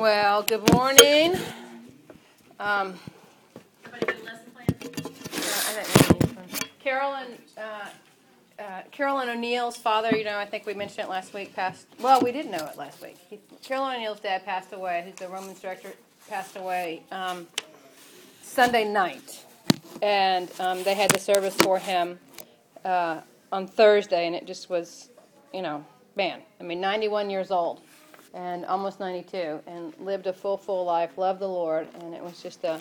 Well, good morning. Um, Carolyn, uh, uh, Carolyn O'Neill's father, you know, I think we mentioned it last week, passed, well, we didn't know it last week. He, Carolyn O'Neill's dad passed away. He's the Romans director, passed away um, Sunday night. And um, they had the service for him uh, on Thursday, and it just was, you know, man, I mean, 91 years old and almost 92 and lived a full, full life, loved the Lord, and it was just a,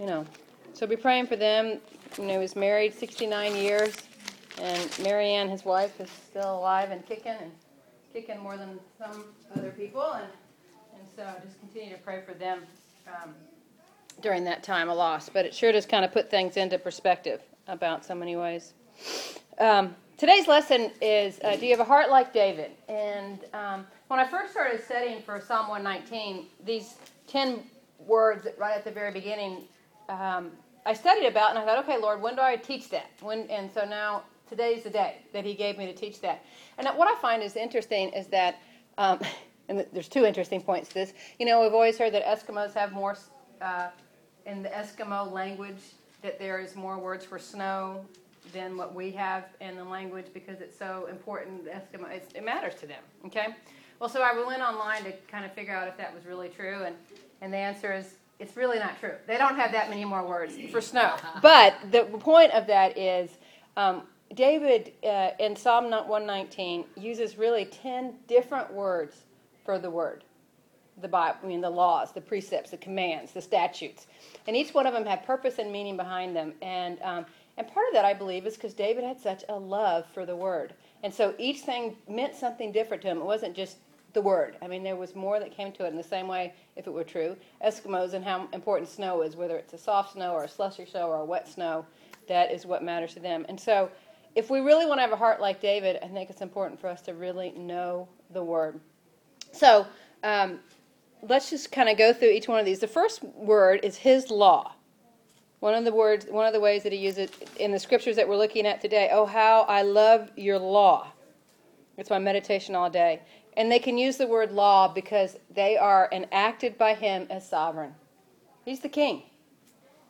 you know. So be praying for them. You know, he was married 69 years, and Marianne, his wife, is still alive and kicking and kicking more than some other people, and and so just continue to pray for them um, during that time of loss. But it sure does kind of put things into perspective about so many ways. Um, today's lesson is uh, Do you have a heart like David? And um, when I first started studying for Psalm 119, these 10 words right at the very beginning, um, I studied about and I thought, okay, Lord, when do I teach that? When, and so now today's the day that He gave me to teach that. And what I find is interesting is that, um, and there's two interesting points to this. You know, we've always heard that Eskimos have more, uh, in the Eskimo language, that there is more words for snow than what we have in the language because it's so important. Eskimo, it matters to them. Okay, well, so I went online to kind of figure out if that was really true, and, and the answer is it's really not true. They don't have that many more words for snow. But the point of that is um, David uh, in Psalm 119 uses really 10 different words for the word. The Bible, I mean, the laws, the precepts, the commands, the statutes. And each one of them had purpose and meaning behind them. And, um, and part of that, I believe, is because David had such a love for the word. And so each thing meant something different to him. It wasn't just the word. I mean, there was more that came to it in the same way, if it were true, Eskimos and how important snow is, whether it's a soft snow or a slushy snow or a wet snow, that is what matters to them. And so, if we really want to have a heart like David, I think it's important for us to really know the word. So, um, let's just kind of go through each one of these. The first word is his law. One of the words, one of the ways that he uses it in the scriptures that we're looking at today. Oh, how I love your law. It's my meditation all day. And they can use the word law because they are enacted by him as sovereign. He's the king.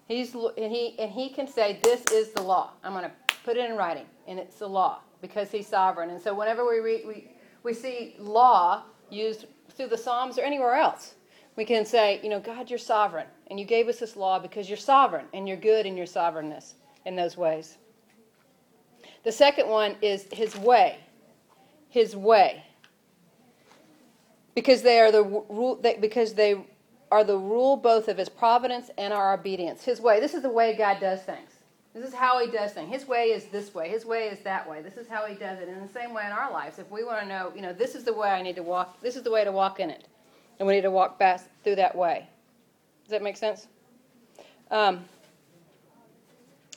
He's, and, he, and he can say, This is the law. I'm going to put it in writing, and it's the law because he's sovereign. And so whenever we, read, we, we see law used through the Psalms or anywhere else, we can say, You know, God, you're sovereign. And you gave us this law because you're sovereign, and you're good in your sovereignness in those ways. The second one is his way. His way because they are the rule because they are the rule both of his providence and our obedience. His way this is the way god does things. This is how he does things. His way is this way. His way is that way. This is how he does it. In the same way in our lives if we want to know you know this is the way i need to walk this is the way to walk in it. And we need to walk fast through that way. Does that make sense? Um,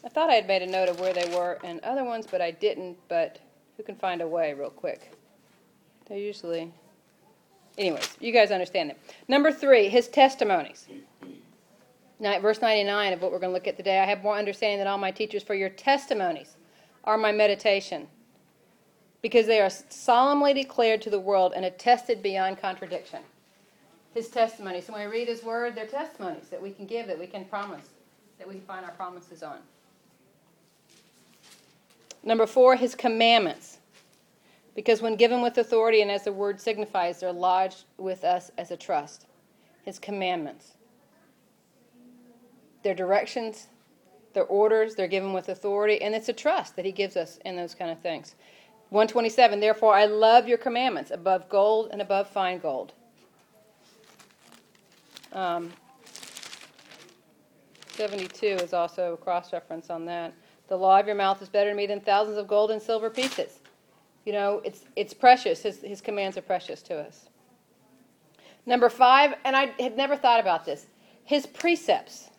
i thought i had made a note of where they were and other ones but i didn't. But who can find a way real quick? They usually anyways, you guys understand them. Number three, his testimonies. Now, verse 99 of what we're going to look at today, I have more understanding than all my teachers, for your testimonies are my meditation, because they are solemnly declared to the world and attested beyond contradiction. His testimonies. So when we read his word, they're testimonies that we can give, that we can promise, that we can find our promises on. Number four, his commandments because when given with authority and as the word signifies, they're lodged with us as a trust. His commandments. Their directions, their orders, they're given with authority, and it's a trust that He gives us in those kind of things. 127, therefore I love your commandments above gold and above fine gold. Um, 72 is also a cross reference on that. The law of your mouth is better to me than thousands of gold and silver pieces. You know, it's, it's precious. His, his commands are precious to us. Number five, and I had never thought about this, his precepts,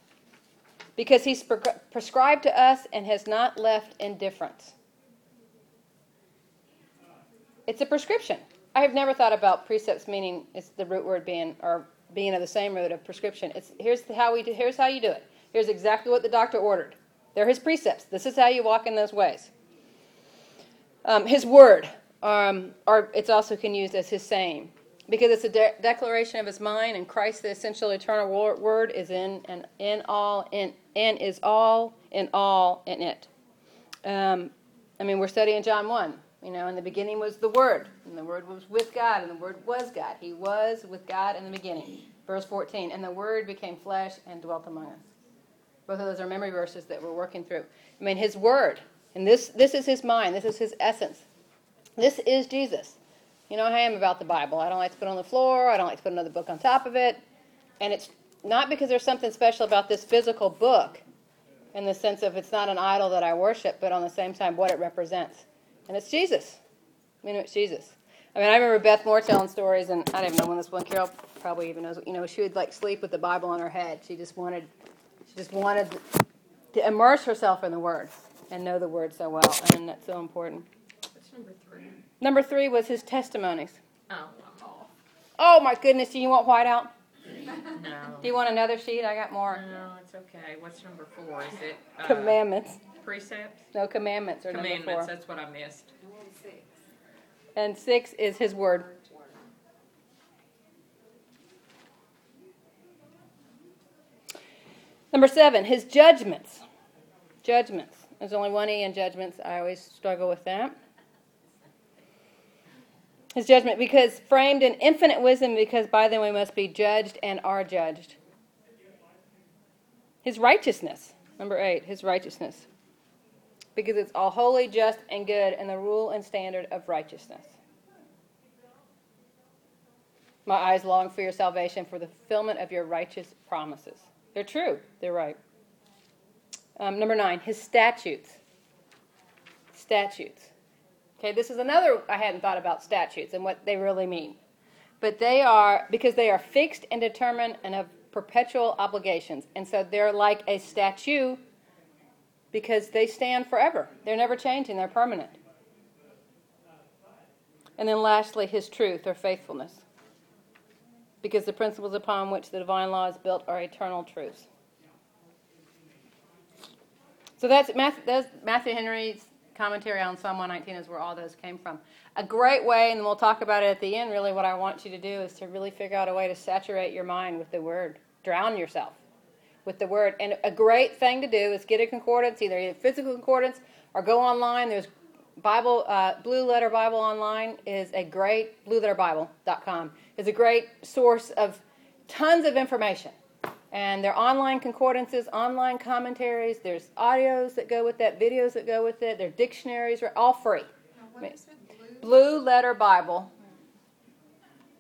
because he's pre- prescribed to us and has not left indifference. It's a prescription. I have never thought about precepts meaning it's the root word being or being of the same root of prescription. It's here's how we do, here's how you do it. Here's exactly what the doctor ordered. They're his precepts. This is how you walk in those ways. Um, his word, um, or it's also can used as his saying. because it's a de- declaration of his mind, and Christ, the essential eternal word, is in and in all, in and is all in all in it. Um, I mean, we're studying John one. You know, in the beginning was the Word, and the Word was with God, and the Word was God. He was with God in the beginning. Verse 14, and the Word became flesh and dwelt among us. Both of those are memory verses that we're working through. I mean, His Word, and this this is His mind. This is His essence. This is Jesus. You know how I am about the Bible. I don't like to put it on the floor. I don't like to put another book on top of it. And it's not because there's something special about this physical book in the sense of it's not an idol that I worship, but on the same time, what it represents. And it's Jesus. I mean, it's Jesus. I mean, I remember Beth Moore telling stories, and I don't even know when this one. Carol probably even knows. You know, she would like sleep with the Bible on her head. She just wanted, she just wanted to immerse herself in the Word and know the Word so well, and that's so important. What's number three? Number three was his testimonies. Oh. Oh my goodness! Do you want whiteout? No. Do you want another sheet? I got more. No, it's okay. What's number four? Is it uh, Commandments. precepts? No commandments are number Commandments. four. That's what I missed. And six is his word. Number seven, his judgments. Judgments. There's only one E in judgments. I always struggle with that. His judgment, because framed in infinite wisdom, because by them we must be judged and are judged. His righteousness. Number eight, his righteousness. Because it's all holy, just, and good, and the rule and standard of righteousness. My eyes long for your salvation, for the fulfillment of your righteous promises. They're true, they're right. Um, number nine, his statutes. Statutes. Okay, this is another, I hadn't thought about statutes and what they really mean. But they are, because they are fixed and determined and of perpetual obligations. And so they're like a statue because they stand forever. They're never changing, they're permanent. And then lastly, his truth or faithfulness. Because the principles upon which the divine law is built are eternal truths. So that's Matthew, that's Matthew Henry's commentary on Psalm 119 is where all those came from. A great way, and we'll talk about it at the end, really what I want you to do is to really figure out a way to saturate your mind with the Word. Drown yourself with the Word. And a great thing to do is get a concordance, either a physical concordance or go online. There's Bible, uh, Blue Letter Bible Online is a great, blueletterbible.com is a great source of tons of information. And there are online concordances, online commentaries, there's audios that go with that, videos that go with it, there are dictionaries, are all free. Now, what is it? Blue? BlueLetterBible.com.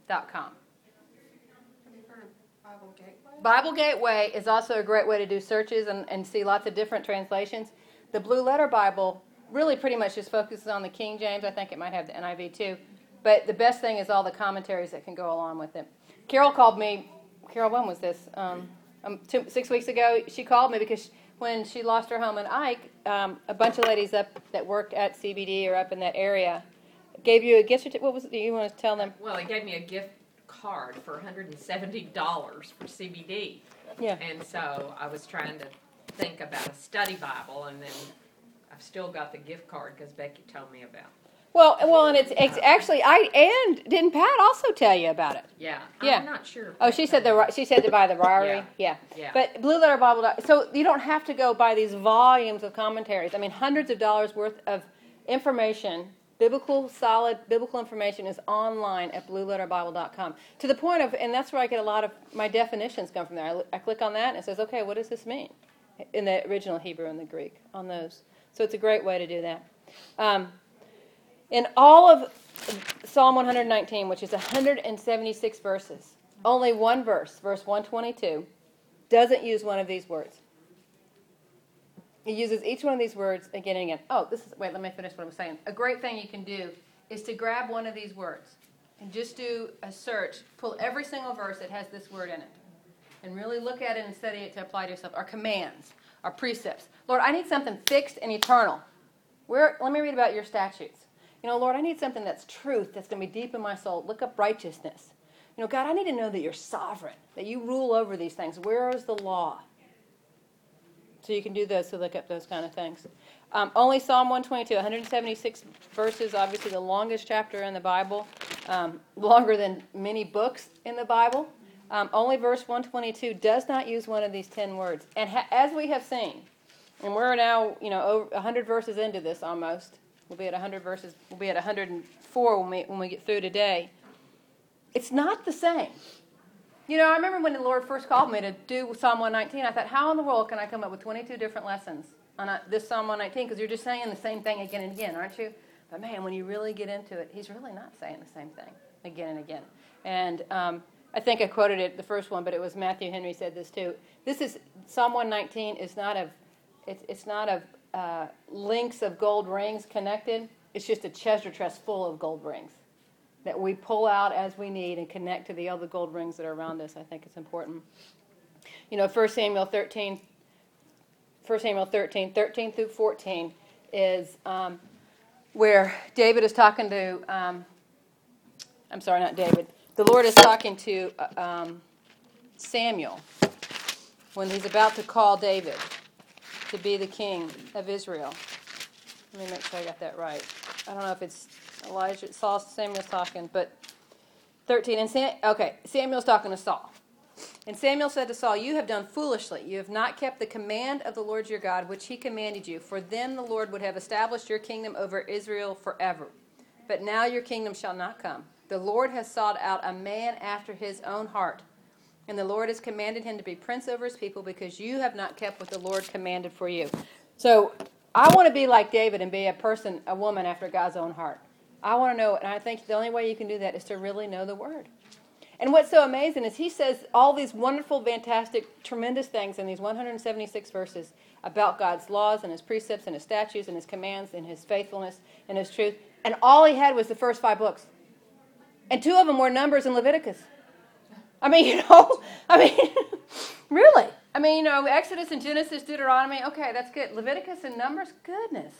Have you heard of Bible Gateway? Bible Gateway is also a great way to do searches and, and see lots of different translations. The Blue Letter Bible really pretty much just focuses on the King James. I think it might have the NIV too. But the best thing is all the commentaries that can go along with it. Carol called me. Carol, when was this? Um, um, two, six weeks ago. She called me because when she lost her home in Ike, um, a bunch of ladies up that worked at CBD or up in that area gave you a gift certificate. What was it? You want to tell them? Well, he gave me a gift card for $170 for CBD. Yeah. And so I was trying to think about a study Bible, and then I've still got the gift card because Becky told me about. Well, well, and it's, it's actually I and didn't Pat also tell you about it? Yeah. Yeah. I'm not sure. Oh, she said the she said to buy the Ryrie. Yeah. Yeah. But Blue Letter Bible. So you don't have to go buy these volumes of commentaries. I mean, hundreds of dollars worth of information, biblical, solid biblical information is online at blueletterbible.com. To the point of, and that's where I get a lot of my definitions come from there. I, I click on that and it says, okay, what does this mean in the original Hebrew and the Greek on those. So it's a great way to do that. Um, in all of Psalm 119, which is 176 verses, only one verse, verse 122, doesn't use one of these words. He uses each one of these words again and again. Oh, this is, wait, let me finish what I'm saying. A great thing you can do is to grab one of these words and just do a search, pull every single verse that has this word in it, and really look at it and study it to apply to yourself. Our commands, our precepts. Lord, I need something fixed and eternal. Where, let me read about your statutes. You know, Lord, I need something that's truth, that's going to be deep in my soul. Look up righteousness. You know, God, I need to know that you're sovereign, that you rule over these things. Where is the law? So you can do those to look up those kind of things. Um, only Psalm 122, 176 verses, obviously the longest chapter in the Bible. um, longer than many books in the Bible. Um, only verse 122 does not use one of these 10 words. And ha- as we have seen, and we're now, you know, over 100 verses into this almost. We'll be at 100 verses, we'll be at 104 when we, when we get through today. It's not the same. You know, I remember when the Lord first called me to do Psalm 119, I thought, how in the world can I come up with 22 different lessons on this Psalm 119? Because you're just saying the same thing again and again, aren't you? But man, when you really get into it, he's really not saying the same thing again and again. And um, I think I quoted it the first one, but it was Matthew Henry said this too. This is Psalm 119 is not of it's, it's not of uh, links of gold rings connected. It's just a treasure chest full of gold rings that we pull out as we need and connect to the other gold rings that are around us. I think it's important. You know, 1 Samuel 13, 1 Samuel 13, 13 through 14 is um, where David is talking to, um, I'm sorry, not David. The Lord is talking to uh, um, Samuel when he's about to call David to be the king of Israel. Let me make sure I got that right. I don't know if it's Elijah, Saul, Samuel's talking, but 13. And Sam, okay, Samuel's talking to Saul. And Samuel said to Saul, You have done foolishly. You have not kept the command of the Lord your God, which he commanded you, for then the Lord would have established your kingdom over Israel forever. But now your kingdom shall not come. The Lord has sought out a man after his own heart and the Lord has commanded him to be prince over his people because you have not kept what the Lord commanded for you. So I want to be like David and be a person, a woman after God's own heart. I want to know, and I think the only way you can do that is to really know the Word. And what's so amazing is he says all these wonderful, fantastic, tremendous things in these 176 verses about God's laws and his precepts and his statutes and his commands and his faithfulness and his truth. And all he had was the first five books. And two of them were Numbers and Leviticus. I mean, you know, I mean, really. I mean, you know, Exodus and Genesis, Deuteronomy, okay, that's good. Leviticus and Numbers, goodness.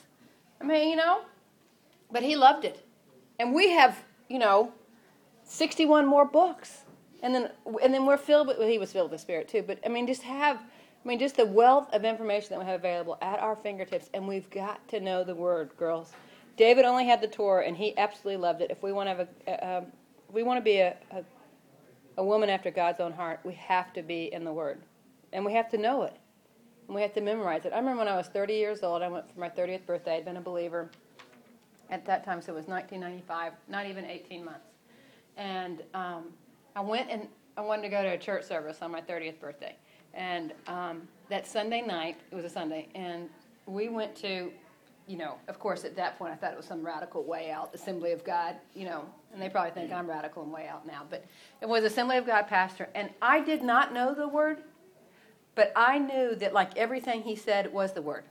I mean, you know, but he loved it. And we have, you know, 61 more books. And then, and then we're filled with, well, he was filled with the spirit too, but I mean, just have, I mean, just the wealth of information that we have available at our fingertips, and we've got to know the word, girls. David only had the Torah, and he absolutely loved it. If we want to have a, a um, we want to be a, a a woman after God's own heart, we have to be in the Word. And we have to know it. And we have to memorize it. I remember when I was 30 years old, I went for my 30th birthday. I'd been a believer at that time, so it was 1995, not even 18 months. And um, I went and I wanted to go to a church service on my 30th birthday. And um, that Sunday night, it was a Sunday, and we went to you know, of course, at that point, I thought it was some radical way out, Assembly of God, you know, and they probably think I'm radical and way out now, but it was Assembly of God pastor, and I did not know the word, but I knew that like everything he said was the word.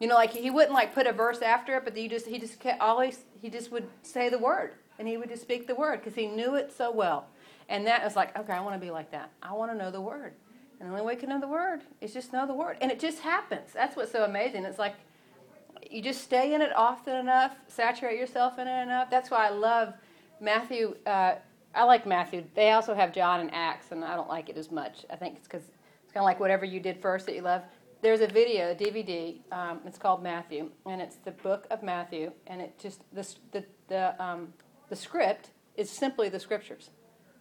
You know, like he wouldn't like put a verse after it, but he just he just always he just would say the word, and he would just speak the word because he knew it so well, and that was like, okay, I want to be like that. I want to know the word, and the only way you can know the word is just know the word, and it just happens. That's what's so amazing. It's like you just stay in it often enough, saturate yourself in it enough. That's why I love Matthew. Uh, I like Matthew. They also have John and Acts, and I don't like it as much. I think it's because it's kind of like whatever you did first that you love. There's a video, a DVD. Um, it's called Matthew, and it's the book of Matthew, and it just the the the, um, the script is simply the scriptures.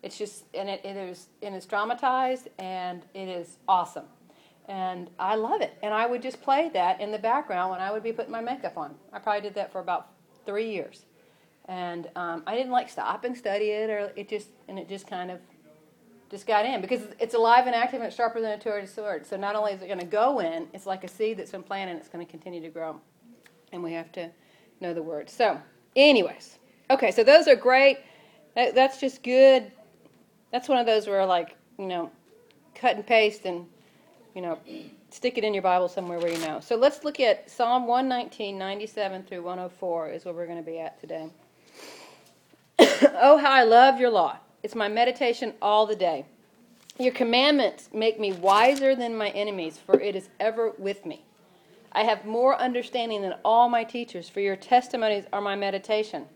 It's just and it, it is and it's dramatized, and it is awesome and I love it. And I would just play that in the background when I would be putting my makeup on. I probably did that for about three years, and um, I didn't like stop and study it, or it just and it just kind of just got in because it's alive and active and it's sharper than a two-edged sword. So not only is it going to go in, it's like a seed that's been planted and it's going to continue to grow, and we have to know the word. So, anyways, okay, so those are great. That, that's just good. That's one of those where like you know, cut and paste and you know, stick it in your Bible somewhere where you know. So let's look at Psalm 119, 97 through 104 is where we're going to be at today. oh, how I love your law. It's my meditation all the day. Your commandments make me wiser than my enemies, for it is ever with me. I have more understanding than all my teachers, for your testimonies are my meditation.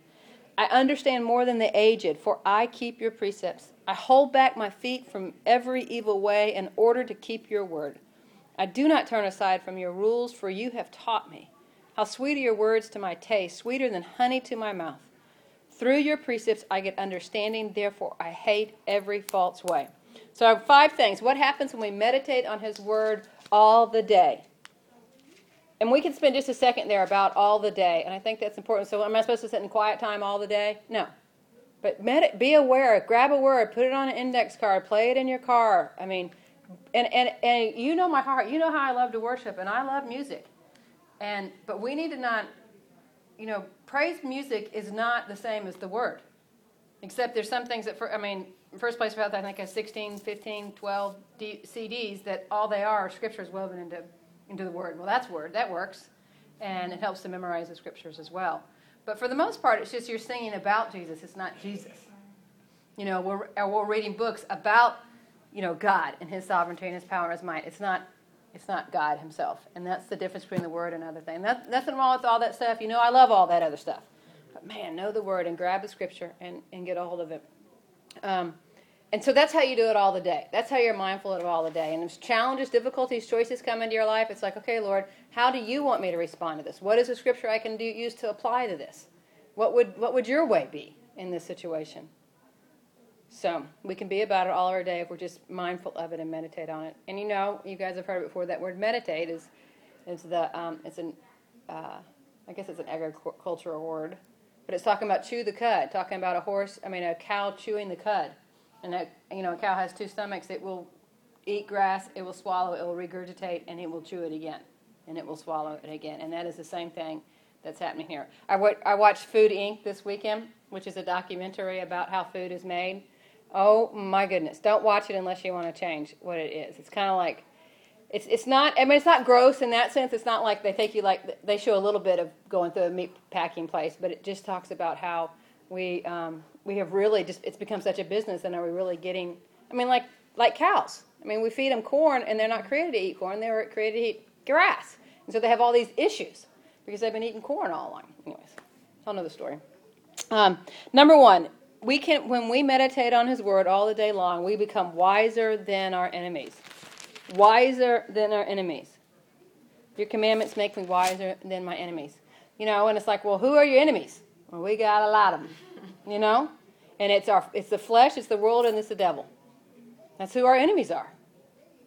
I understand more than the aged, for I keep your precepts. I hold back my feet from every evil way in order to keep your word. I do not turn aside from your rules, for you have taught me. How sweet are your words to my taste, sweeter than honey to my mouth. Through your precepts I get understanding, therefore I hate every false way. So, five things. What happens when we meditate on His Word all the day? And we can spend just a second there about all the day, and I think that's important. So, am I supposed to sit in quiet time all the day? No. But med- be aware, grab a word, put it on an index card, play it in your car. I mean, and, and, and you know my heart. You know how I love to worship, and I love music. And but we need to not, you know, praise music is not the same as the word. Except there's some things that, for, I mean, first place that, I think has 16, 15, 12 D, CDs that all they are are scriptures woven into into the word. Well, that's word. That works, and it helps to memorize the scriptures as well. But for the most part, it's just you're singing about Jesus. It's not Jesus. You know, we're, we're reading books about, you know, God and His sovereignty and His power and His might. It's not, it's not God Himself, and that's the difference between the Word and other things. That, nothing wrong with all that stuff. You know, I love all that other stuff, but man, know the Word and grab the Scripture and, and get a hold of it. Um, and so that's how you do it all the day. That's how you're mindful of all the day. And as challenges, difficulties, choices come into your life, it's like, okay, Lord, how do you want me to respond to this? What is the scripture I can do, use to apply to this? What would, what would your way be in this situation? So we can be about it all our day if we're just mindful of it and meditate on it. And you know, you guys have heard it before. That word meditate is is the um, it's an uh, I guess it's an agricultural word, but it's talking about chew the cud, talking about a horse. I mean, a cow chewing the cud. And you know, a cow has two stomachs. It will eat grass, it will swallow, it will regurgitate, and it will chew it again. And it will swallow it again. And that is the same thing that's happening here. I, w- I watched Food Inc. this weekend, which is a documentary about how food is made. Oh my goodness. Don't watch it unless you want to change what it is. It's kind of like, it's, it's not, I mean, it's not gross in that sense. It's not like they take you like, they show a little bit of going through a meat packing place, but it just talks about how we, um, we have really just it's become such a business and are we really getting i mean like like cows i mean we feed them corn and they're not created to eat corn they were created to eat grass and so they have all these issues because they've been eating corn all along anyways i'll know the story um, number one we can when we meditate on his word all the day long we become wiser than our enemies wiser than our enemies your commandments make me wiser than my enemies you know and it's like well who are your enemies well we got a lot of them you know? And it's our it's the flesh, it's the world, and it's the devil. That's who our enemies are.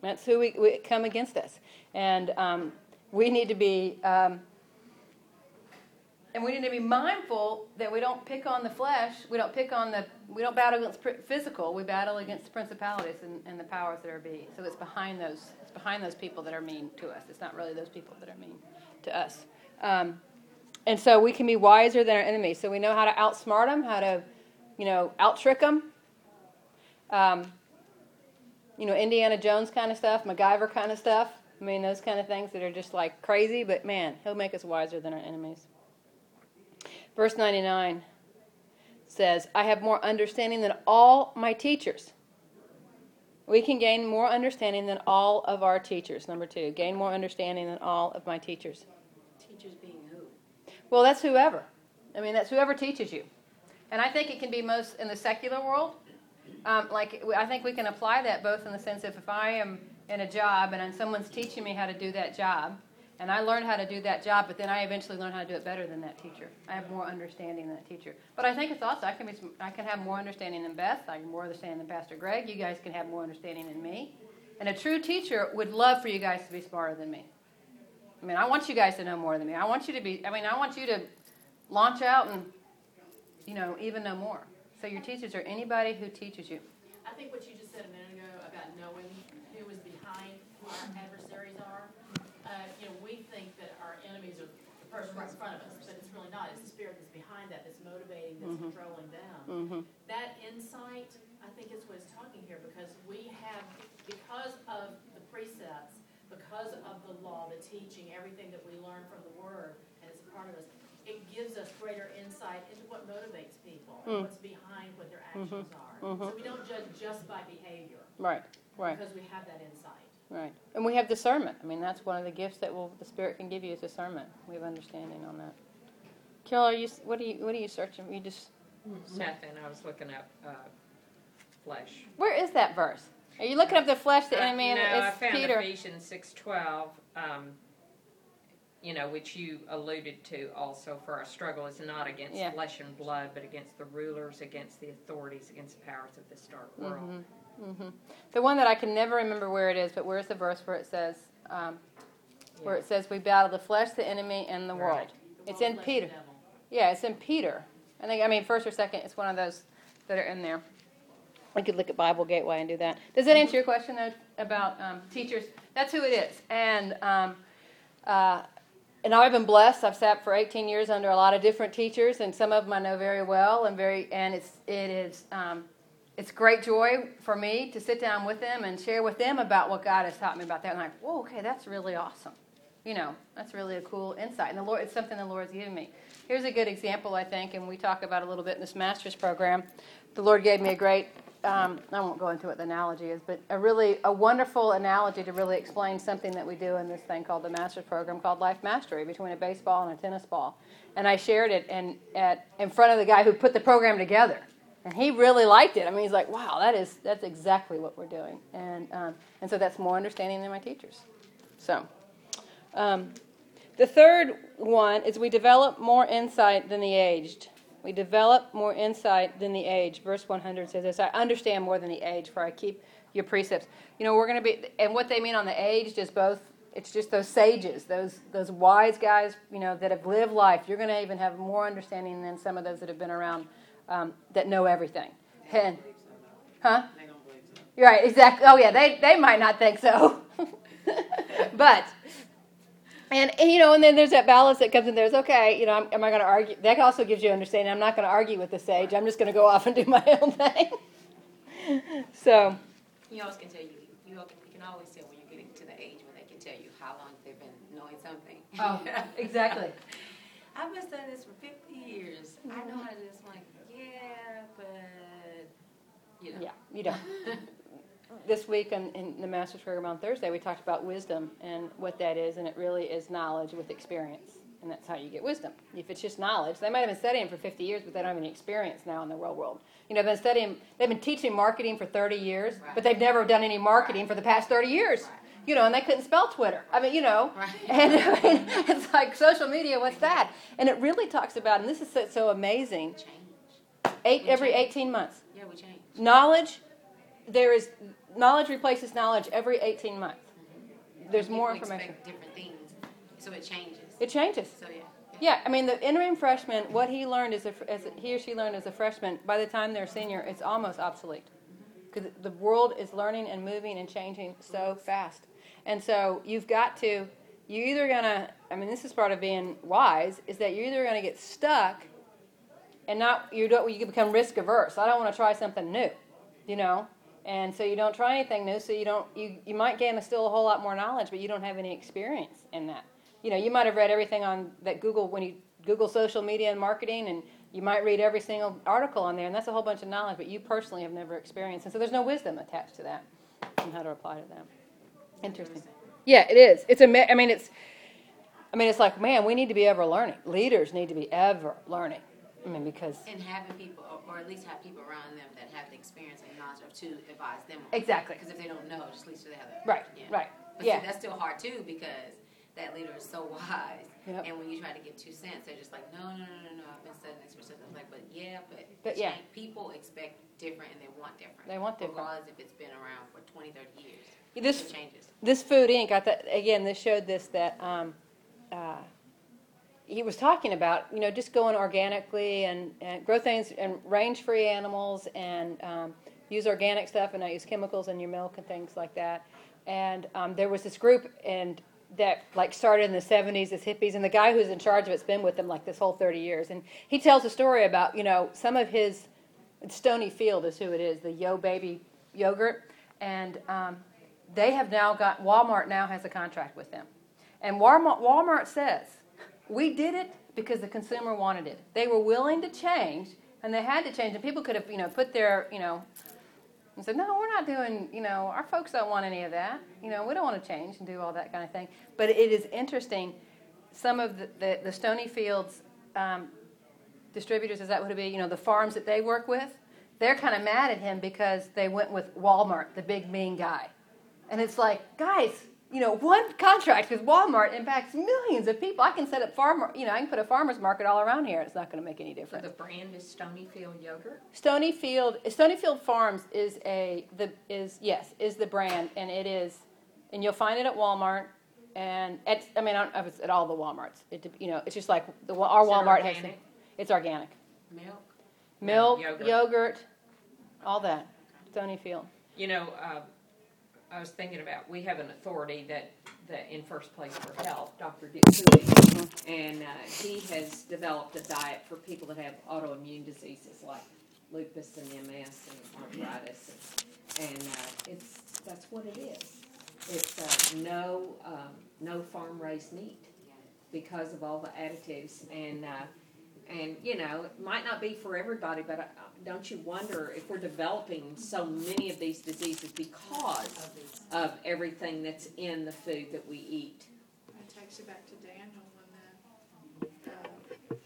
That's who we, we come against us. And um, we need to be um, and we need to be mindful that we don't pick on the flesh. We don't pick on the. We don't battle against physical. We battle against the principalities and, and the powers that are be. So it's behind those. It's behind those people that are mean to us. It's not really those people that are mean to us. Um, and so we can be wiser than our enemies. So we know how to outsmart them, how to, you know, out trick them. Um, you know, Indiana Jones kind of stuff, MacGyver kind of stuff. I mean, those kind of things that are just like crazy, but man, he'll make us wiser than our enemies. Verse 99 says, I have more understanding than all my teachers. We can gain more understanding than all of our teachers. Number two, gain more understanding than all of my teachers. Teachers being who? well, that's whoever. I mean, that's whoever teaches you. And I think it can be most in the secular world. Um, like, I think we can apply that both in the sense of if I am in a job and someone's teaching me how to do that job, and I learned how to do that job, but then I eventually learned how to do it better than that teacher. I have more understanding than that teacher. But I think it's also I can be I can have more understanding than Beth. I can more understanding than Pastor Greg. You guys can have more understanding than me. And a true teacher would love for you guys to be smarter than me. I mean, I want you guys to know more than me. I want you to be, I mean, I want you to launch out and, you know, even know more. So your teachers are anybody who teaches you. I think what you just said a minute ago about knowing who was behind who our adversaries are. Uh, you know, we think that our enemies are the person right in front of us, but it's really not. It's the spirit that's behind that that's motivating, that's mm-hmm. controlling them. Mm-hmm. That insight, I think, is what it's talking here because we have, because of the precepts because of the law, the teaching, everything that we learn from the Word, and it's a part of us, it gives us greater insight into what motivates people and mm. what's behind what their actions mm-hmm. are. Mm-hmm. So we don't judge just by behavior. Right, right. Because we have that insight. Right. And we have discernment. I mean, that's one of the gifts that will, the Spirit can give you is discernment. We have understanding on that. Carol, are you, what are you, what are you searching? You just. Nothing. I was looking up uh, flesh. Where is that verse? Are you looking up the flesh, the enemy, uh, and no, it's I found Peter? Ephesians six twelve. Um, you know, which you alluded to also for our struggle is not against Yeah. flesh and blood, but against the rulers, against the authorities, against the powers of this dark world. Hmm The one that I can never remember where it is, but where's the verse where it says, um, where it says, we battle the flesh, the enemy, and the Right. world? The It's world in Peter. Yeah, it's in Peter. I think, I mean, first or second, it's one of those that are in there. We could look at Bible Gateway and do that. Does that answer your question though, about um, teachers? That's who it is. And um, uh, and I've been blessed. I've sat for 18 years under a lot of different teachers, and some of them I know very well, and very and it's it is um, it's great joy for me to sit down with them and share with them about what God has taught me about that. And I'm like, whoa, okay, that's really awesome. You know, that's really a cool insight. And the Lord, it's something the Lord's given me. Here's a good example, I think, and we talk about a little bit in this master's program. The Lord gave me a great, um, I won't go into what the analogy is, but a really, a wonderful analogy to really explain something that we do in this thing called the master's program called Life Mastery between a baseball and a tennis ball. And I shared it in, at, in front of the guy who put the program together. And he really liked it. I mean, he's like, wow, that is, that's exactly what we're doing. And, um, and so that's more understanding than my teachers. So. Um, the third one is we develop more insight than the aged. We develop more insight than the aged. Verse 100 says this I understand more than the aged, for I keep your precepts. You know, we're going to be, and what they mean on the aged is both, it's just those sages, those, those wise guys, you know, that have lived life. You're going to even have more understanding than some of those that have been around um, that know everything. And, huh? You're right, exactly. Oh, yeah, they, they might not think so. but, and, and, you know, and then there's that balance that comes in there. It's okay, you know, am, am I going to argue? That also gives you understanding. I'm not going to argue with the sage. I'm just going to go off and do my own thing. so, You always can tell you, you, you can always tell when you're getting to the age when they can tell you how long they've been knowing something. Oh, exactly. I've been studying this for 50 years. I know how to do this. Yeah, but, you know. Yeah, you don't. this week in, in the Master's Program on Thursday, we talked about wisdom and what that is, and it really is knowledge with experience. And that's how you get wisdom. If it's just knowledge, they might have been studying for 50 years, but they don't have any experience now in the real world. You know, they've been studying, they've been teaching marketing for 30 years, Right. but they've never done any marketing Right. for the past 30 years. Right. You know, and they couldn't spell Twitter. I mean, you know, and I mean, it's like social media. What's that? And it really talks about, and this is so, so amazing. Eight We every change. 18 months Yeah, we change. knowledge there is knowledge replaces knowledge every 18 months there's more information expect different things, so it changes. it changes So, yeah. yeah i mean the interim freshman what he learned as, a, as he or she learned as a freshman by the time they're senior it's almost obsolete mm-hmm. because the world is learning and moving and changing so mm-hmm. fast and so you've got to you're either gonna i mean this is part of being wise is that you're either gonna get stuck and not you don't you become risk averse i don't want to try something new you know? And so you don't try anything new so you don't you, you might gain a still a whole lot more knowledge but you don't have any experience in that. You know you might have read everything on that google when you google social media and marketing and you might read every single article on there and that's a whole bunch of knowledge but you personally have never experienced and so there's no wisdom attached to that and how to apply to that interesting. Yeah it is. It's a i mean it's i mean it's like man we need to be ever learning. Leaders need to be ever learning i mean because And having people, or, or at least have people around them that have the experience and knowledge of to advise them. Exactly. Because if they don't know, just at least they have that. Right, Yeah. right. But Yeah. see, that's still hard too because that leader is so wise. Yep. And when you try to give two cents, they're just like, no, no, no, no, no. I've been studying this for something. I'm like, but yeah, but, But yeah. people expect different and they want different. They want different. Regardless if it's been around for 20, 30 years. This- changes. this food inc i thought again this showed this that um, uh, he was talking about you know just going organically and, and grow things and range free animals and um, use organic stuff and not use chemicals in your milk and things like that. And um, there was this group and that like started in the 70s as hippies and the guy who's in charge of it's been with them like this whole 30 years. And he tells a story about you know some of his Stonyfield is who it is the YoBaby yogurt. And um, they have now got walmart now has a contract with them. And walmart, walmart says we did it because the consumer wanted it they were willing to change and they had to change and people could have you know put their you know and said, no, we're not doing, you know, our folks don't want any of that. You know, we don't want to change and do all that kind of thing. But it is interesting. Some of the, the, the Stony Fields um, distributors, is that what it be? You know, the farms that they work with, they're kind of mad at him because they went with Walmart, the big mean guy. And it's like, guys, you know, one contract with Walmart impacts millions of people. I can set up farmer, you know, I can put a farmer's market all around here. It's not going to make any difference. So the brand is Stonyfield yogurt? Stonyfield, Stonyfield Farms is a the is yes is the brand, and it is, and you'll find it at Walmart, and at I mean I don't know if it's at all the WalMarts. It you know it's just like the our Is Walmart has. It's organic, Milk. milk, yogurt. yogurt. all that. Stonyfield. You know, uh, I was thinking about, we have an authority that, that in first place for health, Dr. Dick Cooley. And, uh, he has developed a diet for people that have autoimmune diseases like lupus and MS and arthritis. And, and, uh, it's, that's what it is. It's, uh, no, um, no farm raised meat because of all the additives and, uh, and, you know, it might not be for everybody, but don't you wonder if we're developing so many of these diseases because of everything that's in the food that we eat? That takes you back to Daniel when the, uh, the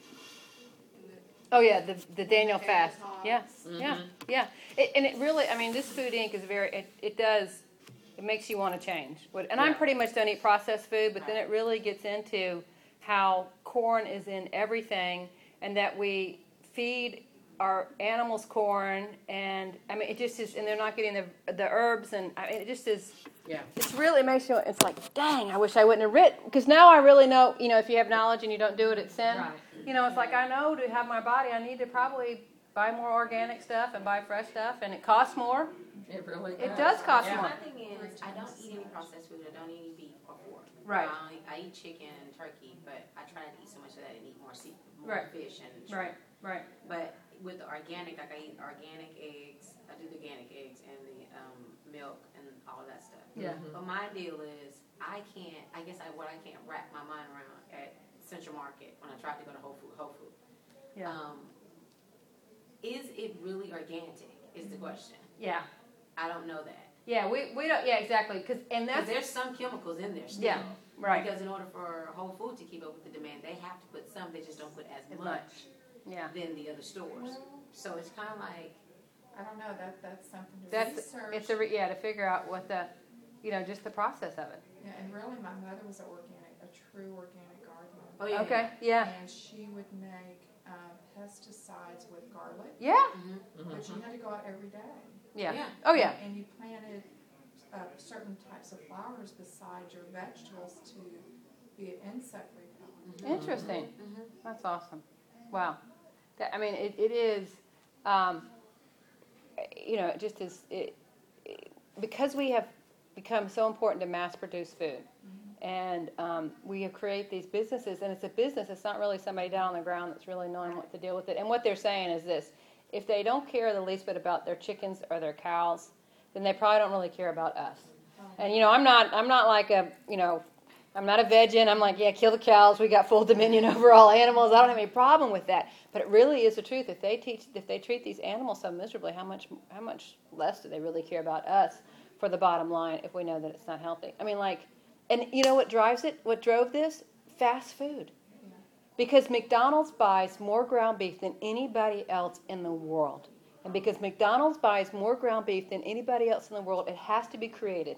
Oh yeah, the the Daniel Daniel fast. Todd. Yeah, yeah, yeah. It, and it really, I mean, this Food Inc. is very. It, it does. It makes you want to change. What- And I'm pretty much don't eat processed food, but then it really gets into how corn is in everything, and that we feed our animals corn, and I mean, it just is. And they're not getting the the herbs, and I mean, it just is. Yeah. It's really it makes you. It's like, dang, I wish I wouldn't have written because now I really know. You know, if you have knowledge and you don't do it, it's sin. Right. You know, it's like I know to have my body, I need to probably buy more organic stuff and buy fresh stuff, and it costs more. It really It does cost Yeah. more. My thing is, I don't eat any processed food. I don't eat any beef or pork. Right. I, only- I eat chicken and turkey, but I try not to eat so much of that and eat more sea, more Right. fish and shrimp. right. But with the organic, like I eat organic eggs. I do the organic eggs and the um, milk and all that stuff. Yeah. But my deal is, I can't. I guess I, what I can't wrap my mind around at Central Market when I tried to go to Whole Food. Whole Food. Yeah. Um, is it really organic? Is the question. Yeah. I don't know that. Yeah. We, we don't. Yeah. Exactly. Because and Because that's there's some chemicals in there still. Yeah, right. Because in order for Whole Food to keep up with the demand, they have to put some. They just don't put as As much, much. Yeah. than the other stores. So it's kind of like I don't know, that, that's something to That's research. it's a re, yeah to figure out what the, you know, just the process of it. Yeah, and really, my mother was an organic, a true organic gardener. oh yeah. Okay. Yeah. And she would make, uh, pesticides with garlic, Yeah. Mhm. but you had to go out every day. Yeah. Yeah. Oh yeah. And you planted, uh, certain types of flowers beside your vegetables to be an insect repellent. Interesting. Mhm. That's awesome. Wow. That, I mean, it, it is, um, you know, it just is, it, it, because we have become so important to mass produce food. And um, we create these businesses, and it's a business. It's not really somebody down on the ground that's really knowing what to deal with it. And what they're saying is this: if they don't care the least bit about their chickens or their cows, then they probably don't really care about us. And you know, I'm not, I'm not like a, you know, I'm not a vegan. I'm like, yeah, kill the cows. We got full dominion over all animals. I don't have any problem with that. But it really is the truth. If they teach, if they treat these animals so miserably, how much, how much less do they really care about us for the bottom line if we know that it's not healthy? I mean, like, and you know what drives it? What drove this? Fast food. Because McDonald's buys more ground beef than anybody else in the world. And because McDonald's buys more ground beef than anybody else in the world, it has to be created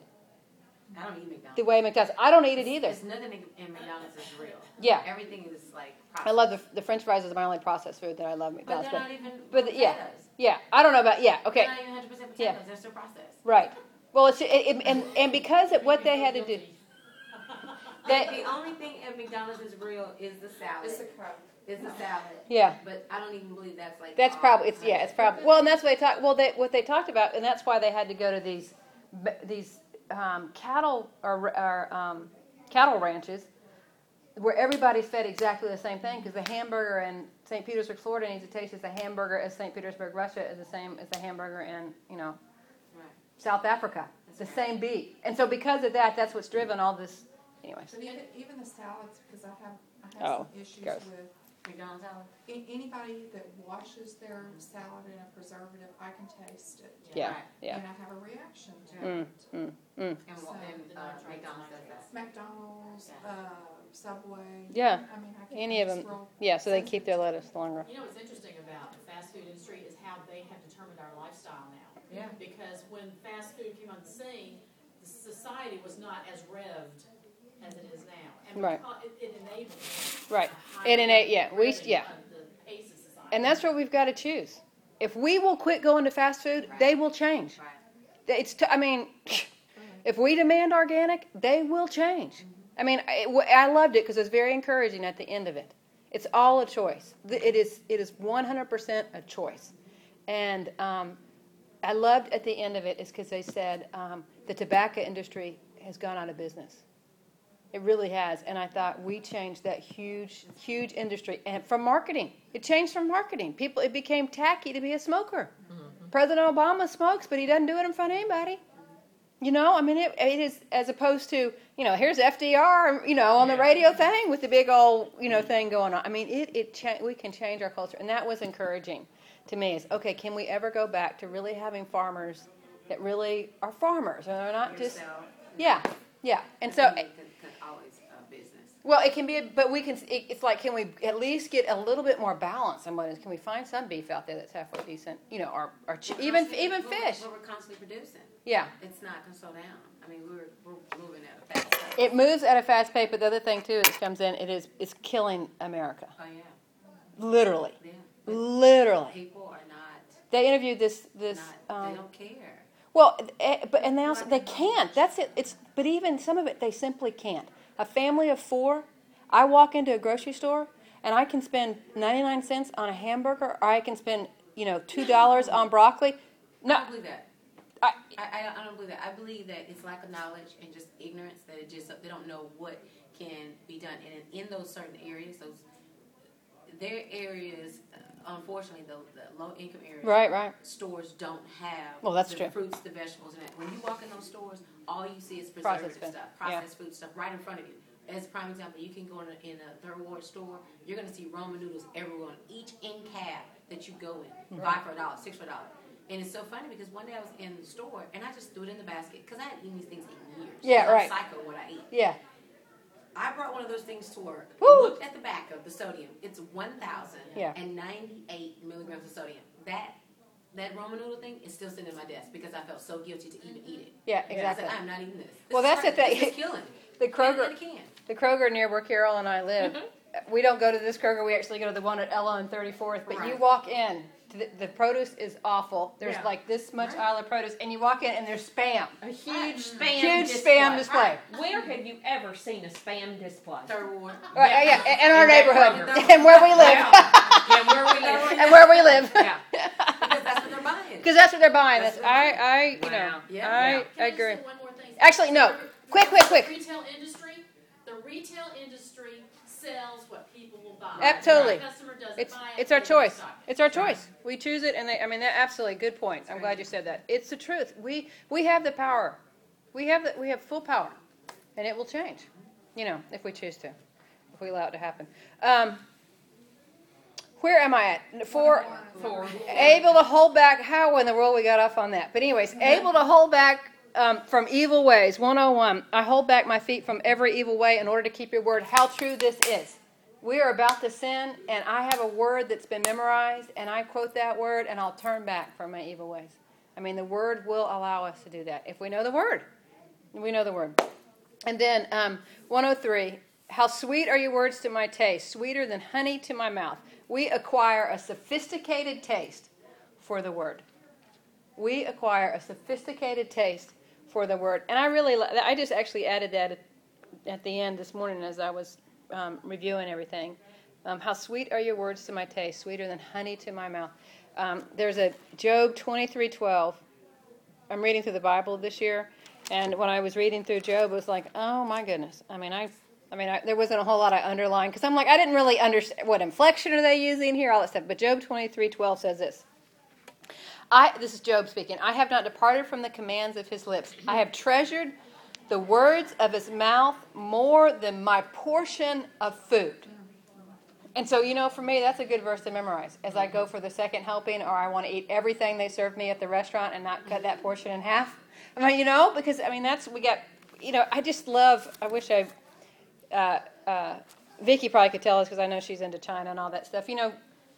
I don't eat McDonald's. the way McDonald's. I don't eat it either. There's nothing in in McDonald's is real. Yeah. Everything is like. I love the, the French fries is my only processed food that I love But McDonald's. they're But, not even but potatoes. yeah. yeah, I don't know about yeah. Okay, They're not even 100% potatoes. Yeah. They're still processed. right. Well, it's it, it, and and because of what they had to do, They, they the only thing at McDonald's is real is the salad. It's a cup. Is the salad. yeah. But I don't even believe that's like. That's probably it's yeah. It's probably well, and that's what they talk. Well, they, what they talked about, and that's why they had to go to these these um, cattle or, or um, cattle ranches where everybody's fed exactly the same thing because the hamburger in St. Petersburg, Florida needs to taste as the hamburger as St. Petersburg, Russia is the same as the hamburger in you know Right. South Africa. It's the same beef, and so because of that, that's what's driven all this. Anyways, But even, even the salads, because I have, I Oh, some issues gross. with McDonald's salad. a- anybody that washes their salad in a preservative, I can taste it. yeah, Right. yeah. And I have a reaction to Mm, it. mm, mm. And, So- wa- and The uh, McDonald's and does that. McDonald's, uh, Subway. Yeah. I mean, I can Any of taste them. real Yeah, so they keep their lettuce longer. You know what's interesting about the fast food industry is how they have determined our lifestyle now. Yeah. Because when fast food came on the scene, the society was not as revved as it is now. Right. it, it. Right. It ena- yeah, we- yeah. of the pace of society. And that's what we've got to choose. If we will quit going to fast food, they will change. Right. It's. T- I mean, if we demand organic, they will change. I mean, I, I loved it because it was very encouraging at the end of it. It's all a choice. It is. It is 100% a choice. And um, I loved at the end of it is because they said um, the tobacco industry has gone out of business. It really has. And I thought we changed that huge, huge industry. And from marketing, it changed from marketing. People, it became tacky to be a smoker. President Obama smokes, but he doesn't do it in front of anybody. You know, I mean, it, it is as opposed to, you know, here's FDR, you know, on the radio thing with the big old, you know, thing going on. I mean, it, it cha- we can change our culture. And that was encouraging to me is, okay, can we ever go back to really having farmers that really are farmers and they're not just, Yourself. yeah, yeah. And so, Could, could always a business. Well, it can be, but we can. It, it's like, can we at least get a little bit more balance on what is? Can we find some beef out there that's halfway decent? You know, or, or ch- even even we're- fish. What we're constantly producing. Yeah, It's not gonna slow down. I mean, we're, we're moving at a fast pace. it moves at a fast pace. But the other thing too that comes in, it is it's killing America. Oh, yeah, Literally, yeah. Literally. People are not, They interviewed this this. not, they Um, don't care. well, eh, but and they also they can't. That's it. It's but even some of it they simply can't. A family of four, I walk into a grocery store and I can spend ninety nine cents on a hamburger, or I can spend you know two dollars on broccoli. I No, don't believe that. I, I, I, don't- I don't believe that. I believe that it's lack of knowledge and just ignorance that it just they don't know what can be done. And in, in those certain areas, those their areas, unfortunately, the, the low income areas, right, right. stores don't have Well, that's the true. fruits, the vegetables, and that. When you walk in those stores, all you see is preservative Processed stuff, yeah. processed food stuff right in front of you. As a prime example, you can go in a, in a third ward store, you're going to see Ramen noodles everywhere, on each end cap that you go in, mm-hmm. buy for a dollar, six for a dollar. And it's so funny because one day I was in the store and I just threw it in the basket because I hadn't eaten these things in years. Yeah, I'm right. Psycho what I eat. Yeah. I brought one of those things to work. Woo! Looked at the back of the sodium. It's 1,098 Yeah. milligrams of sodium. That that Ramen noodle thing is still sitting in my desk because I felt so guilty to even eat it. Yeah, I exactly. said, I'm not eating this. This Well, that's the thing. Is killing. The Kroger, the Kroger near where Carol and I live, mm-hmm. we don't go to this Kroger. We actually go to the one at Ella and 34th. But you walk in, the, the produce is awful. There's Yeah. like this much Right. aisle of produce, and you walk in and there's spam. A huge Right. spam Huge display. spam display. Where have you ever seen a spam display? Third ward. Right, uh, yeah, in our In that neighborhood and where we live, yeah, where we live. and where we live, Yeah. Because that's what they're buying. because that's what they're buying. That's That's, what I, I, you know, Yeah. I, Yeah. Can I agree. say one more thing? Actually, no. Quick, quick, quick. The retail industry, the retail industry sells what people will buy. Absolutely. The customer doesn't It's buy it. it's our choice. stock it. It's our choice. We choose it, and they, I mean, that absolutely good point. I'm glad you said that. It's the truth. We we have the power. We have the, we have full power, and it will change. You know, if we choose to, if we allow it to happen. Um, where am I at? For Four. able to hold back. How in the world we got off on that? But anyways, able to hold back um, from evil ways. 101. I hold back my feet from every evil way in order to keep your word. How true this is. We are about to sin, and I have a word that's been memorized, and I quote that word, and I'll turn back from my evil ways. I mean, the word will allow us to do that if we know the word. We know the word. And then um, 103. How sweet are your words to my taste, sweeter than honey to my mouth. We acquire a sophisticated taste for the word. We acquire a sophisticated taste for the word. And I really, I just actually added that at, the end this morning as I was um, reviewing everything. Um, how sweet are your words to my taste, sweeter than honey to my mouth. Um, there's a Job 23:12. I'm reading through the Bible this year, and when I was reading through Job, it was like, oh my goodness. I mean, I, I mean, I, there wasn't a whole lot I underlined because I'm like, I didn't really understand what inflection are they using here, all that stuff. But Job 23:12 says this. I, this is Job speaking. I have not departed from the commands of his lips. I have treasured the words of his mouth more than my portion of food. And so, you know, for me, that's a good verse to memorize as I go for the second helping, or I want to eat everything they serve me at the restaurant and not cut that portion in half. I mean, you know, because I mean, that's we got. You know, I just love. I wish I. Uh, uh, Vicky probably could tell us because I know she's into China and all that stuff. You know,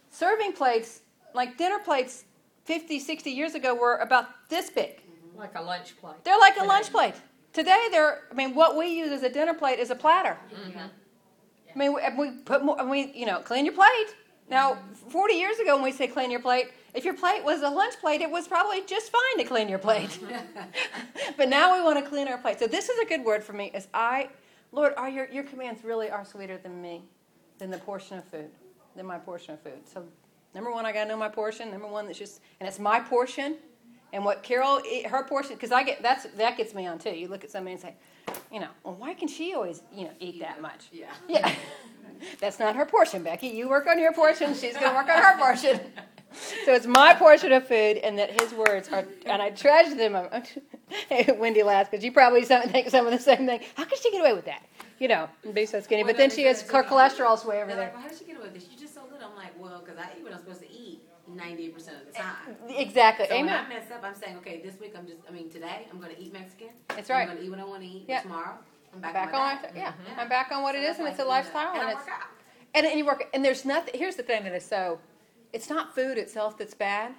serving plates, like dinner plates, 50, 60 years ago, were about this big. Like a lunch plate. They're like a lunch plate. today they're. I mean, what we use as a dinner plate is a platter. Mm-hmm. I mean, we, we put more. We you know clean your plate. Now, 40 years ago, when we say clean your plate, if your plate was a lunch plate, it was probably just fine to clean your plate. but now we want to clean our plate. So this is a good word for me. Is I, Lord, are your your commands really are sweeter than me, than the portion of food, than my portion of food. So number one, I got to know my portion. Number one, that's just and it's my portion. And what Carol, her portion, because I get that's that gets me on too. You look at somebody and say, you know, well, why can she always, you know, eat that much? Yeah. Yeah. That's not her portion, Becky. You work on your portion, she's going to work on her portion. So it's my portion of food, and that his words are, and I treasure them. Hey, Wendy laughs because you probably think some of the same thing. How can she get away with that? You know, and be so skinny. Well, But then she has her cholesterol's way over there. like, well, because I eat what I'm supposed to eat 98% of the time. Exactly. So when Amen. I mess up, I'm saying, okay, this week I'm just, I mean, today I'm going to eat Mexican. That's right. I'm going to eat what I want to eat. Yeah. Tomorrow, I'm back, Back on on, yeah, Yeah. I'm back on what it So is, and it's a lifestyle, and and it's work out. and, and you work. And there's nothing. Here's the thing that is so. It's not food itself that's bad.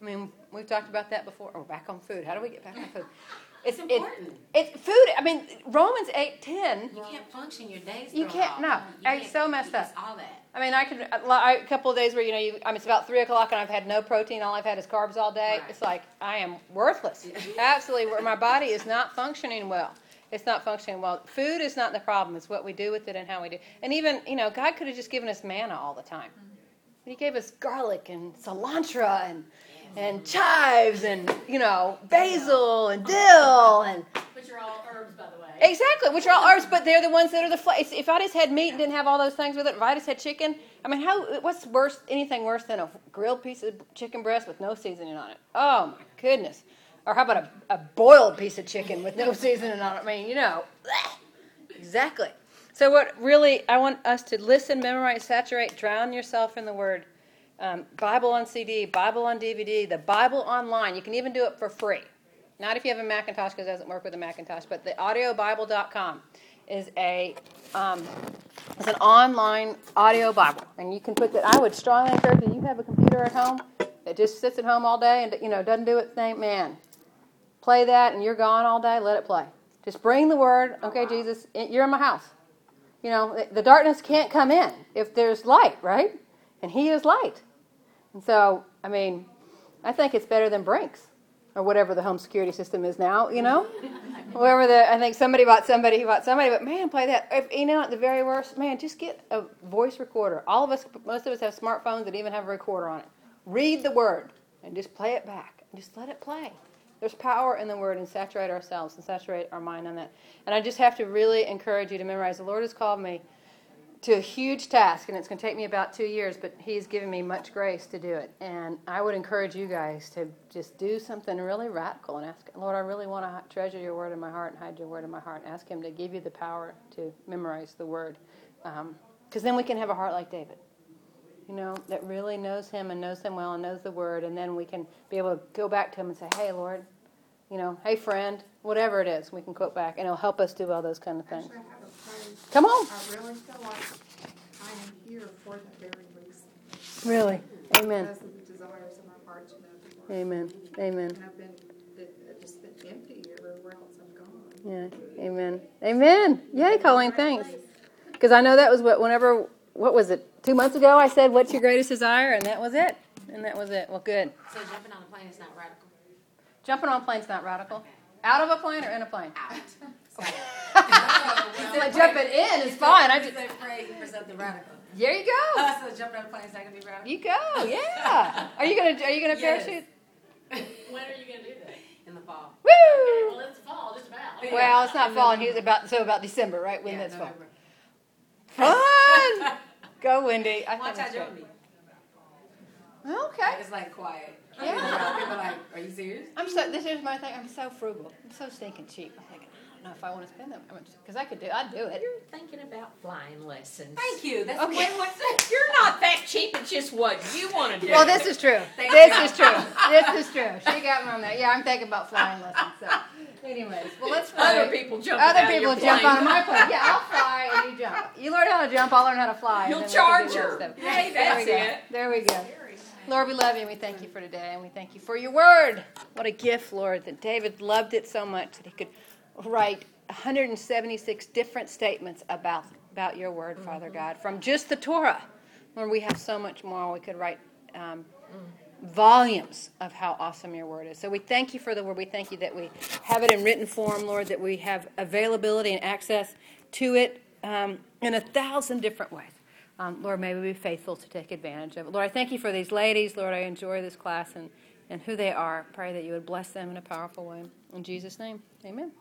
I mean, we've talked about that before. Oh, back on food. How do we get back on food? It's it- important. It's food. I mean, Romans eight ten. You can't function your days. You can't- off. no. You It's can't- so messed up. all that. I mean, I could uh, a I- a couple of days where you know you, I mean, it's about three o'clock and I've had no protein. All I've had is carbs all day. Right. It's like I am worthless. Absolutely, where my body is not functioning well. It's not functioning well. Food is not the problem. It's what we do with it and how we do. And even you know, God could have just given us manna all the time. But He gave us garlic and cilantro and and chives and you know basil and dill and Which are all herbs, by the way. Exactly, which are all herbs but they're the ones that are the. Fl- if I just had meat and didn't have all those things with it, if I just had chicken, I mean, how? What's worse? Anything worse than a grilled piece of chicken breast with no seasoning on it? Oh my goodness! Or how about a, a boiled piece of chicken with no seasoning on it? I mean, you know, exactly. So what really I want us to listen, memorize, saturate, drown yourself in the Word. Um, Bible on CD, Bible on DVD, the Bible online. You can even do it for free. Not if you have a Macintosh because it doesn't work with a Macintosh, but the audiobible.com is a um, is an online audio Bible, and you can put that. I would strongly encourage you. You have a computer at home that just sits at home all day and you know doesn't do its thing. Man, play that, and you're gone all day. Let it play. Just bring the word. Okay, Jesus, you're in my house. You know the darkness can't come in if there's light, right? And He is light. And so, I mean, I think it's better than Brinks or whatever the home security system is now. You know, whoever the I think somebody bought somebody who bought somebody. But man, play that. If you know, at the very worst, man, just get a voice recorder. All of us, most of us have smartphones that even have a recorder on it. Read the word and just play it back. Just let it play. There's power in the word and saturate ourselves and saturate our mind on that. And I just have to really encourage you to memorize. The Lord has called me to a huge task, and it's going to take me about two years, but He's given me much grace to do it. And I would encourage you guys to just do something really radical and ask, Lord, I really want to treasure your word in my heart and hide your word in my heart, and ask Him to give you the power to memorize the word. Um, because then we can have a heart like David, you know, that really knows Him and knows Him well and knows the word, and then we can be able to go back to Him and say, hey, Lord, you know, hey, friend, whatever it is, we can quote back, and it'll help us do all those kind of things. Actually, Come on. I really feel like I am here for that very reason. Really. Amen. Because of the desires of my heart to know the Lord. Amen. Amen. And I've been, it, it just been empty everywhere else I've gone. Yeah. Amen. Amen. Yay, Colleen. Thanks. Because I know that was what, whenever, what was it, two months ago, I said, What's your greatest desire? And that was it. And that was it. Well, good. So jumping on a plane is not radical. Jumping on a plane's not radical. Out of a plane or in a plane? Out. Like jumping in is fine. I just, say pray for the radical. there you go. Uh, so jumping on a plane is not gonna be radical. You go. Yeah. Are you gonna Are you gonna Yes. parachute? When are you gonna do that? In the fall. Woo! Well, it's fall, just about. Yeah. Well, it's not And fall. then- He's about so about December, right? When Yeah, that's fall. Fun. Go, Wendy. I think Watch out, that's jump great. me. Okay. It's like quiet. Yeah. People are like, are you serious? I'm so. This is my thing. I'm so frugal. I'm so stinking cheap. I'm thinking, I don't know if I want to spend that much Because I could do. I'd do it. You're thinking about flying lessons. Thank you. That's Okay. the way what's that? You're not that cheap. It's just what you want to do. Well, this is true. Thank this you. is true. This is true. She got me on that. Yeah, I'm thinking about flying lessons. So, anyways, well, let's Other people jump. Other out people of your jump plane. out of my plane. Yeah, I'll fly and you jump. You learn how to jump, I'll learn how to fly. You'll then we can charge do her. Hey, that's we go. it. There we go. Lord, we love you and we thank you for today and we thank you for your word. What a gift, Lord, that David loved it so much that he could write 176 different statements about, about your word, Father God, from just the Torah. Lord, we have so much more. We could write um, volumes of how awesome your word is. So we thank you for the word. We thank you that we have it in written form, Lord, that we have availability and access to it um, in a thousand different ways. Um, Lord, may we be faithful to take advantage of it. Lord, I thank you for these ladies. Lord, I enjoy this class and, and who they are. Pray that you would bless them in a powerful way. In Jesus' name, amen.